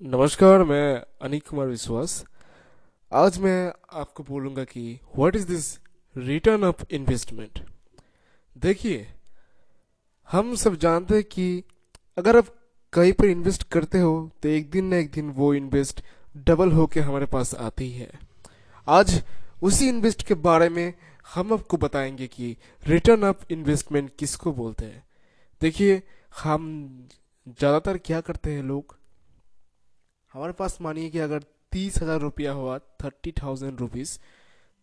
नमस्कार, मैं अनिक कुमार विश्वास। आज मैं आपको बोलूँगा कि what is this return of investment देखिए, हम सब जानते हैं कि अगर आप कहीं पर इन्वेस्ट करते हो तो एक दिन ना एक दिन वो इन्वेस्ट डबल होके हमारे पास आती है। आज उसी इन्वेस्ट के बारे में हम आपको बताएँगे कि रिटर्न ऑफ़ इन्वेस्टमेंट किसको बोलते हैं। देखिए, हम ज़्यादातर क्या करते हैं लोग? हमारे पास मानिए कि अगर तीस हज़ार रुपया हुआ, थर्टी थाउज़ेंड रुपीज़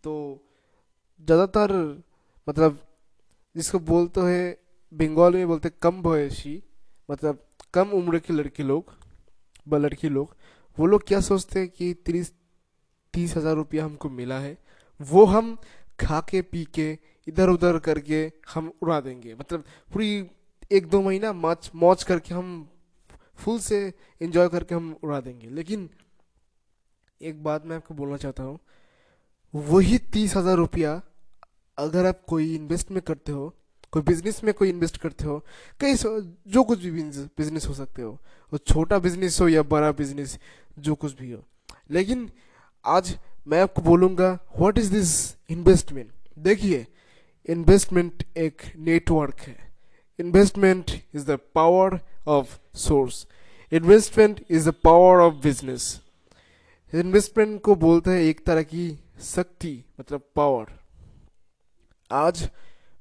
तो ज़्यादातर मतलब जिसको बोलते हैं, बंगाल में बोलते कम बयसी मतलब कम उम्र के लड़के लोग व लड़की लोग, वो लोग क्या सोचते हैं कि तीस तीस हज़ार रुपया हमको मिला है, वो हम खा के पी के इधर उधर करके हम उड़ा देंगे। मतलब पूरी एक दो महीना मौज मौज करके हम फुल से एंजॉय करके हम उड़ा देंगे। लेकिन एक बात मैं आपको बोलना चाहता हूँ, वही तीस हज़ार रुपया अगर आप कोई इन्वेस्ट में करते हो, कोई बिज़नेस में कोई इन्वेस्ट करते हो कई जो कुछ भी बिज़नेस हो सकते हो, वो छोटा बिज़नेस हो या बड़ा बिज़नेस जो कुछ भी हो। लेकिन आज मैं आपको बोलूँगा व्हाट इज़ दिस इन्वेस्टमेंट देखिए इन्वेस्टमेंट एक नेटवर्क है। Investment is the power of source investment is the power of business investment को बोलते हैं एक तरह की शक्ति मतलब पावर आज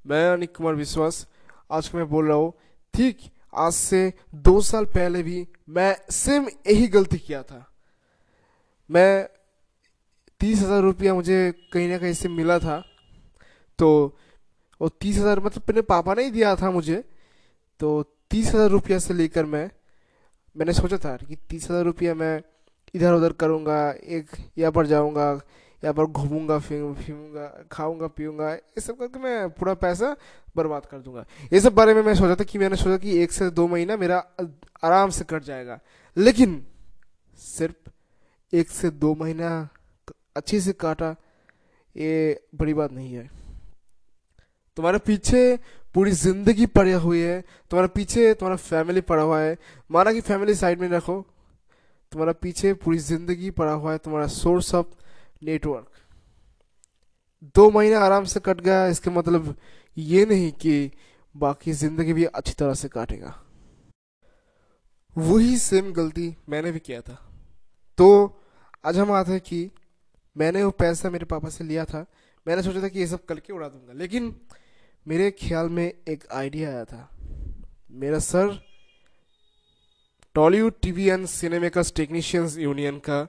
मैं अनिक कुमार विश्वास, आज मैं बोल रहा हूँ, ठीक, आज से दो साल पहले भी मैं सेम यही गलती किया था। मैं तीस हज़ार रुपया मुझे कहीं ना कहीं से मिला था तो वो तीस हज़ार मतलब मेरे पापा ने ही दिया था मुझे तो तीस हज़ार रुपया से लेकर मैं, मैंने सोचा था कि तीस हज़ार रुपया मैं इधर उधर करूँगा, एक यहाँ पर जाऊँगा, यहाँ पर घूमूँगा फिरूँगा, खाऊँगा, पीऊँगा, ये सब करके मैं पूरा पैसा बर्बाद कर दूँगा। ये सब बारे में मैं सोचा था कि मैंने सोचा कि एक से दो महीना मेरा आराम से कट जाएगा। लेकिन सिर्फ़ एक से दो महीना अच्छे से काटा, ये बड़ी बात नहीं है। तुम्हारे पीछे पूरी ज़िंदगी पड़ी हुई है। तुम्हारे पीछे तुम्हारा फैमिली पड़ा हुआ है। माना कि फैमिली साइड में रखो। तुम्हारा पीछे पूरी ज़िंदगी पड़ा हुआ है। तुम्हारा सोर्स ऑफ़ नेटवर्क दो महीने आराम से कट गया। इसके मतलब ये नहीं कि बाकी ज़िंदगी भी अच्छी तरह से काटेगा। वही सेम गलती मैंने भी किया था। तो आज हम आते हैं कि मैंने वो पैसा मेरे पापा से लिया था। मैंने सोचा था कि ये सब करके उड़ा दूँगा। लेकिन मेरे ख्याल में एक आइडिया आया था। मेरा sir Tollywood TV and cinemakers technicians union का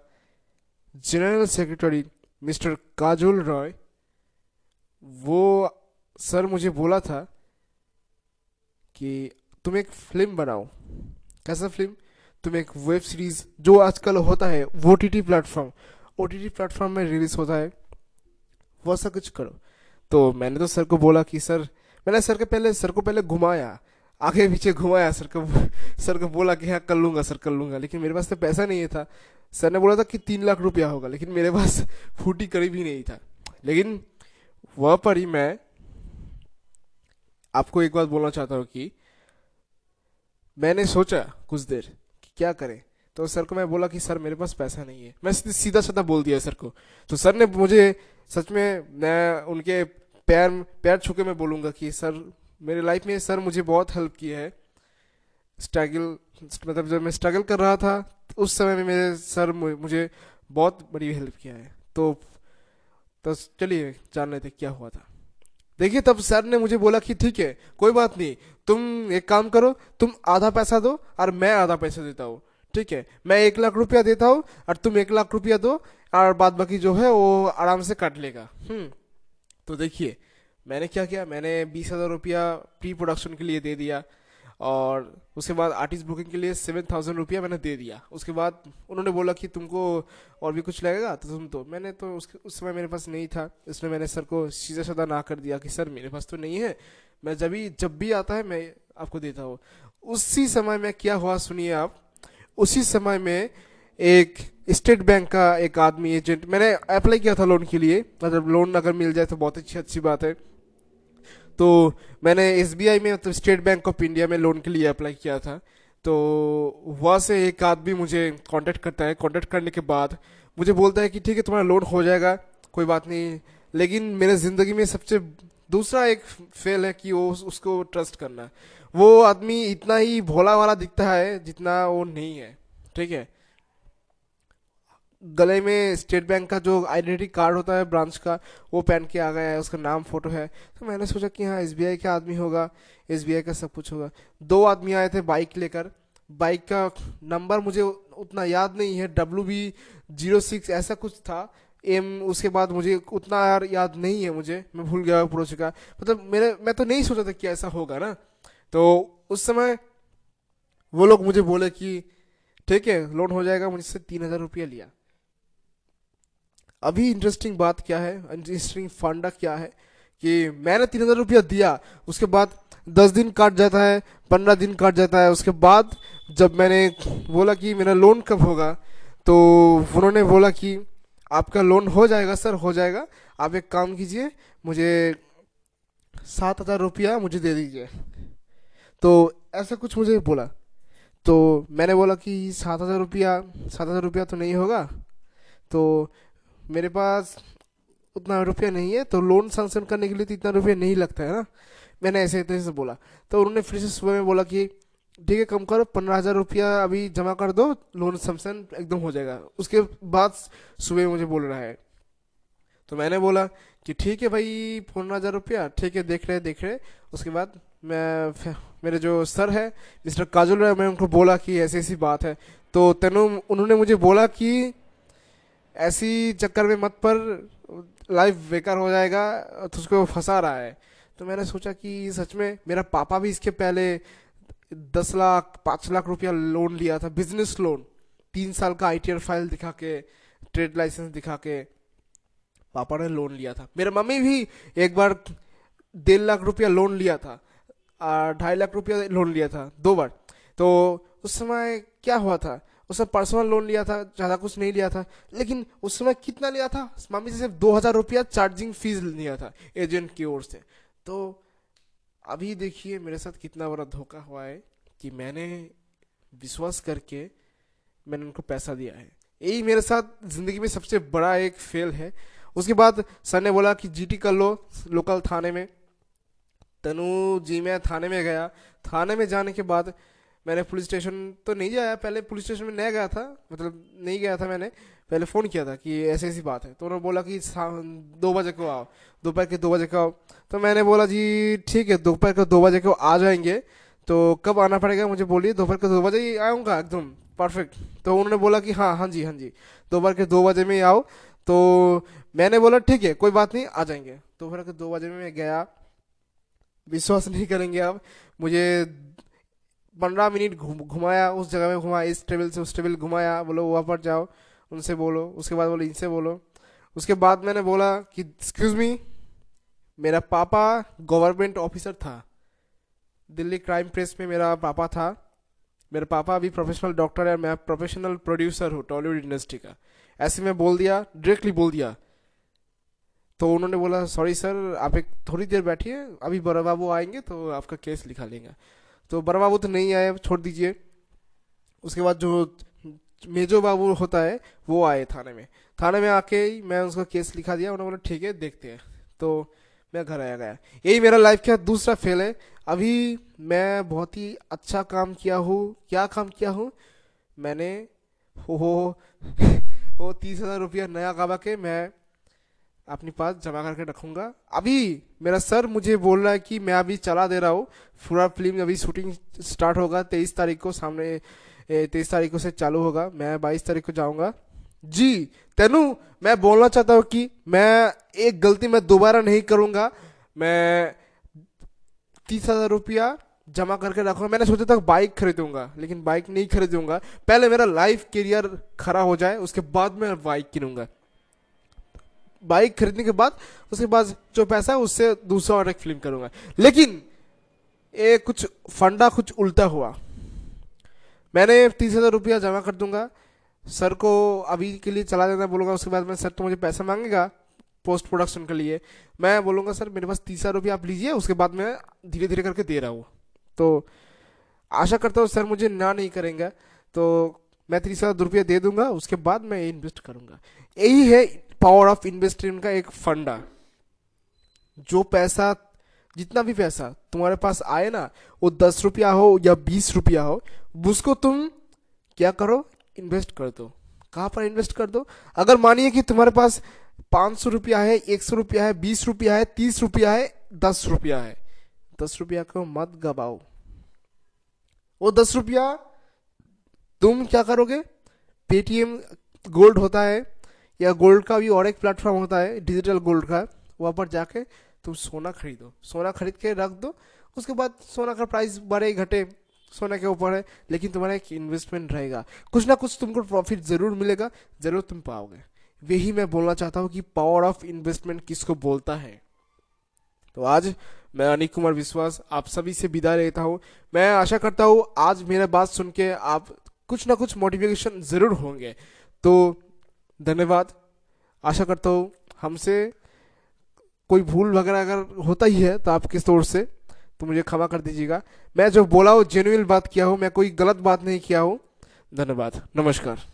general secretary mister Kajul Roy वो सर मुझे बोला था कि तुम एक फ़िल्म बनाओ। कैसा फ़िल्म तुम एक वेब सीरीज़ जो आजकल होता है, वो T T platform O T T platform में रिलीज़ होता है वैसा कुछ करो। तो मैंने तो सर को बोला कि सर, मैंने सर के पहले, सर को पहले घुमाया, आगे पीछे घुमाया, सर को सर को बोला कि हाँ कर लूँगा, सर कर लूँगा, लेकिन मेरे पास तो पैसा नहीं था। सर ने बोला था कि तीन लाख रुपया होगा, लेकिन मेरे पास फूटी करीब ही नहीं था। लेकिन वह पर ही मैं आपको एक बात बोलना चाहता हूँ कि मैंने सोचा कुछ देर कि क्या करें। तो सर को मैं बोला कि सर, मेरे पास पैसा नहीं है। मैं सीधा सीधा बोल दिया सर को। तो सर ने मुझे, सच में मैं उनके पैर पैर छुके मैं बोलूँगा कि सर, मेरे लाइफ में सर मुझे बहुत हेल्प किया है। स्ट्रगल मतलब जब मैं स्ट्रगल कर रहा था उस समय में मेरे सर मुझे बहुत बड़ी हेल्प किया है। तो तो चलिए, जान थे क्या हुआ था। देखिए, तब सर ने मुझे बोला कि ठीक है, कोई बात नहीं, तुम एक काम करो, तुम आधा पैसा दो और मैं आधा पैसा देता हूँ। ठीक है, मैं एक लाख रुपया देता हूँ और तुम एक लाख रुपया दो और बाद बाकी जो है वो आराम से काट लेगा। हम्म। तो देखिए, मैंने क्या किया? मैंने बीस हज़ार रुपया प्री प्रोडक्शन के लिए दे दिया और उसके बाद आर्टिस्ट बुकिंग के लिए सेवन थाउज़ेंड रुपया मैंने दे दिया। उसके बाद उन्होंने बोला कि तुमको और भी कुछ लगेगा? तो तुम तो मैंने तो उसके उस समय मेरे पास नहीं था। इसलिए मैंने सर को सीधा साधा ना कर दिया कि सर मेरे पास तो नहीं है। मैं जब भी जब भी आता है, मैं आपको देता हूँ। उसी समय में क्या हुआ, सुनिए आप? उसी समय में एक स्टेट बैंक का एक आदमी एजेंट, मैंने अप्लाई किया था लोन के लिए। मतलब लोन अगर मिल जाए तो बहुत अच्छी अच्छी बात है। तो मैंने एसबीआई में मतलब स्टेट बैंक ऑफ़ इंडिया में लोन के लिए अप्लाई किया था। तो वहाँ से एक आदमी मुझे कांटेक्ट करता है। कांटेक्ट करने के बाद मुझे बोलता है कि, ठीक है, तुम्हारा लोन हो जाएगा, कोई बात नहीं। लेकिन मेरे ज़िंदगी में सबसे दूसरा एक फेल है कि वो उसको ट्रस्ट करना। वो आदमी इतना ही भोला वाला दिखता है जितना वो नहीं है। ठीक है? गले में स्टेट बैंक का जो आइडेंटिटी कार्ड होता है ब्रांच का, वो पहन के आ गया है, उसका नाम, फ़ोटो है। तो मैंने सोचा कि हाँ एस बी आई का आदमी होगा एस बी आई का सब कुछ होगा। दो आदमी आए थे बाइक लेकर। बाइक का नंबर मुझे उतना याद नहीं है डब्ल्यू बी ज़ीरो सिक्स ऐसा कुछ था। एम उसके बाद मुझे उतना यार याद नहीं है मुझे, मैं भूल गया पूरा चुका मतलब मेरे, मैं तो नहीं सोचा था कि ऐसा होगा ना। तो उस समय वो लोग मुझे बोले कि, ठीक है लोन हो जाएगा, मुझसे तीन हज़ार रुपया लिया। अभी इंटरेस्टिंग बात क्या है? इंटरेस्टिंग फंडा क्या है? कि मैंने तीन हज़ार रुपया दिया, उसके बाद दस दिन काट जाता है, पंद्रह दिन काट जाता है, उसके बाद जब मैंने बोला कि मेरा लोन कब होगा तो उन्होंने बोला कि आपका लोन हो जाएगा सर हो जाएगा। आप एक काम कीजिए, मुझे सात हज़ार रुपया मुझे दे दीजिए। तो ऐसा कुछ मुझे बोला। तो मैंने बोला कि सात हज़ार रुपया, सात हज़ार रुपया तो नहीं होगा। तो मेरे पास उतना रुपया नहीं है तो लोन सैंक्शन करने के लिए तो इतना रुपया नहीं लगता है ना? मैंने ऐसे ऐसे से बोला। तो उन्होंने फिर से सुबह में बोला कि, ठीक है, कम करो, पंद्रह हज़ार रुपया अभी जमा कर दो लोन सैंक्शन एकदम हो जाएगा। उसके बाद सुबह मुझे बोल रहा है। तो मैंने बोला कि, ठीक है भाई, पंद्रह हज़ार रुपया, ठीक है, देख रहे देख रहे। उसके बाद मैं मेरे जो सर है, मिस्टर काजुल मैं उनको बोला कि ऐसी ऐसी बात है। तो तेनों, उन्होंने मुझे बोला कि ऐसी चक्कर में मत पर लाइफ बेकार हो जाएगा तो उसको फंसा रहा है। तो मैंने सोचा कि सच में मेरा पापा भी इसके पहले दस लाख, पाँच लाख रुपया लोन लिया था बिज़नेस लोन तीन साल का आईटीआर फ़ाइल दिखा के ट्रेड लाइसेंस दिखा के पापा ने लोन लिया था। मेरे मम्मी भी एक बार डेढ़ लाख रुपया लोन लिया था ढाई लाख रुपया लोन लिया था, दो बार। तो उस समय क्या हुआ था? उसने पर्सनल लोन लिया था, ज़्यादा कुछ नहीं लिया था। लेकिन उस समय कितना लिया था? मामी से सिर्फ़ दो हज़ार रुपया चार्जिंग फ़ीस लिया था एजेंट की ओर से। तो अभी देखिए मेरे साथ कितना बड़ा धोखा हुआ है कि मैंने विश्वास करके मैंने उनको पैसा दिया है। यही मेरे साथ ज़िंदगी में सबसे बड़ा एक फेल है। उसके बाद सर ने बोला कि जीटी कर लो लोकल थाने में। तनु जी मैं थाने में गया। थाने में जाने के बाद मैंने पुलिस स्टेशन तो नहीं जाया, पहले पुलिस स्टेशन में नहीं गया था मतलब नहीं गया था मैंने, पहले फ़ोन किया था कि ऐसी ऐसी बात है। तो उन्होंने बोला कि दो बजे को आओ, दोपहर के दो बजे को आओ। तो मैंने बोला, जी, ठीक है, दोपहर के दो बजे को आ जाएँगे। तो कब आना पड़ेगा मुझे बोलिए, दोपहर के दो बजे ही आऊँगा एकदम परफेक्ट तो उन्होंने बोला कि हाँ हाँ जी हाँ जी, दोपहर के दो बजे में ही आओ। तो मैंने बोला, ठीक है, कोई बात नहीं, आ जाएँगे। दोपहर के दो बजे में मैं गया। विश्वास नहीं करेंगे आप, मुझे पंद्रह मिनट घुमाया, उस जगह में घुमाया, इस टेबल से उस टेबल घुमाया, बोलो, वहाँ पर जाओ, उनसे बोलो, उसके बाद बोलो, इनसे बोलो। उसके बाद मैंने बोला कि एक्सक्यूज़ मी मेरा पापा गवर्नमेंट ऑफिसर था। दिल्ली क्राइम प्रेस में मेरा पापा था। मेरा पापा अभी प्रोफेशनल डॉक्टर है, मैं प्रोफेशनल प्रोड्यूसर हूँ टॉलीवुड इंडस्ट्री का। ऐसे में बोल दिया डायरेक्टली बोल दिया। तो उन्होंने बोला सॉरी सर आप एक थोड़ी देर बैठिए, अभी बड़ा बाबू आएँगे तो आपका केस लिखा लेंगे। तो बड़ा बाबू तो नहीं आए, छोड़ दीजिए। उसके बाद जो मेजो बाबू होता है, वो आए थाने में। थाने में आके ही मैं उसका केस लिखा दिया, उन्होंने बोला, ठीक है, देखते हैं। तो मैं घर आया, गया। यही मेरा लाइफ का दूसरा फेल है। अभी मैं बहुत ही अच्छा काम किया हूँ। क्या काम किया हूँ? मैंने हो हो, तीस हज़ार रुपया नया काबा के मैं अपने पास जमा करके रखूँगा। अभी मेरा सर मुझे बोल रहा है कि मैं अभी चला दे रहा हूँ। पूरा फ़िल्म अभी शूटिंग स्टार्ट होगा, तेईस तारीख को सामने तेईस तारीख को से चालू होगा। मैं बाईस तारीख को जाऊँगा। जी, तेनू, मैं बोलना चाहता हूँ कि मैं एक गलती मैं दोबारा नहीं करूँगा। मैं तीस हज़ार रुपया जमा करके रखूँगा। मैंने सोचा था बाइक खरीदूँगा, लेकिन बाइक नहीं खरीदूँगा। पहले मेरा लाइफ करियर खड़ा हो जाए, उसके बाद मैं बाइक किनूँगा बाइक खरीदने के बाद, उसके बाद जो पैसा है, उससे दूसरा और एक फ़िल्म करूँगा। लेकिन, ये कुछ फंडा कुछ उल्टा हुआ। मैंने तीस हज़ार रुपया जमा कर दूँगा। सर को अभी के लिए चला देना बोलूँगा, उसके बाद में सर तो मुझे पैसा मांगेगा पोस्ट प्रोडक्शन के लिए। मैं बोलूँगा, सर, मेरे पास तीस हज़ार रुपया आप लीजिए, उसके बाद मैं धीरे धीरे करके दे रहा हूँ। तो आशा करता हूँ सर मुझे ना नहीं करेंगे। तो मैं तीस हज़ार रुपया दे दूँगा, उसके बाद मैं इन्वेस्ट करूँगा। यही है पावर ऑफ़ इन्वेस्टमेंट का एक फंडा जो पैसा, जितना भी पैसा तुम्हारे पास आए ना, वो दस रुपया हो या बीस रुपया हो, उसको तुम क्या करो? इन्वेस्ट कर दो। कहाँ पर इन्वेस्ट कर दो? अगर मानिए कि तुम्हारे पास पाँच सौ रुपया है, एक सौ रुपया है, बीस रुपया है, तीस रुपया है, दस रुपया है। दस रुपया को मत गबाओ। वो दस रुपया तुम क्या करोगे? पेटीएम गोल्ड होता है। या गोल्ड का भी और एक प्लेटफॉर्म होता है, डिजिटल गोल्ड का, वहाँ पर जाके तुम सोना खरीदो। सोना खरीद के रख दो, उसके बाद सोना का प्राइस बढ़े घटे, सोना के ऊपर है, लेकिन तुम्हारा एक इन्वेस्टमेंट रहेगा। कुछ ना कुछ तुमको प्रॉफिट ज़रूर मिलेगा, ज़रूर तुम पाओगे। वही मैं बोलना चाहता हूँ कि पावर ऑफ़ इन्वेस्टमेंट किसको बोलता है? तो आज मैं अनिक कुमार विश्वास आप सभी से विदा लेता हूँ। मैं आशा करता हूँ आज मेरा बात सुन के आप कुछ ना कुछ मोटिवेशन ज़रूर होंगे। तो धन्यवाद। आशा करता हूँ हमसे कोई भूल वगैरह अगर होता ही है तो आप किस तौर से तो मुझे क्षमा कर दीजिएगा। मैं जो बोला हूँ जेन्यून बात किया हूँ, मैं कोई गलत बात नहीं किया हूँ, धन्यवाद। नमस्कार।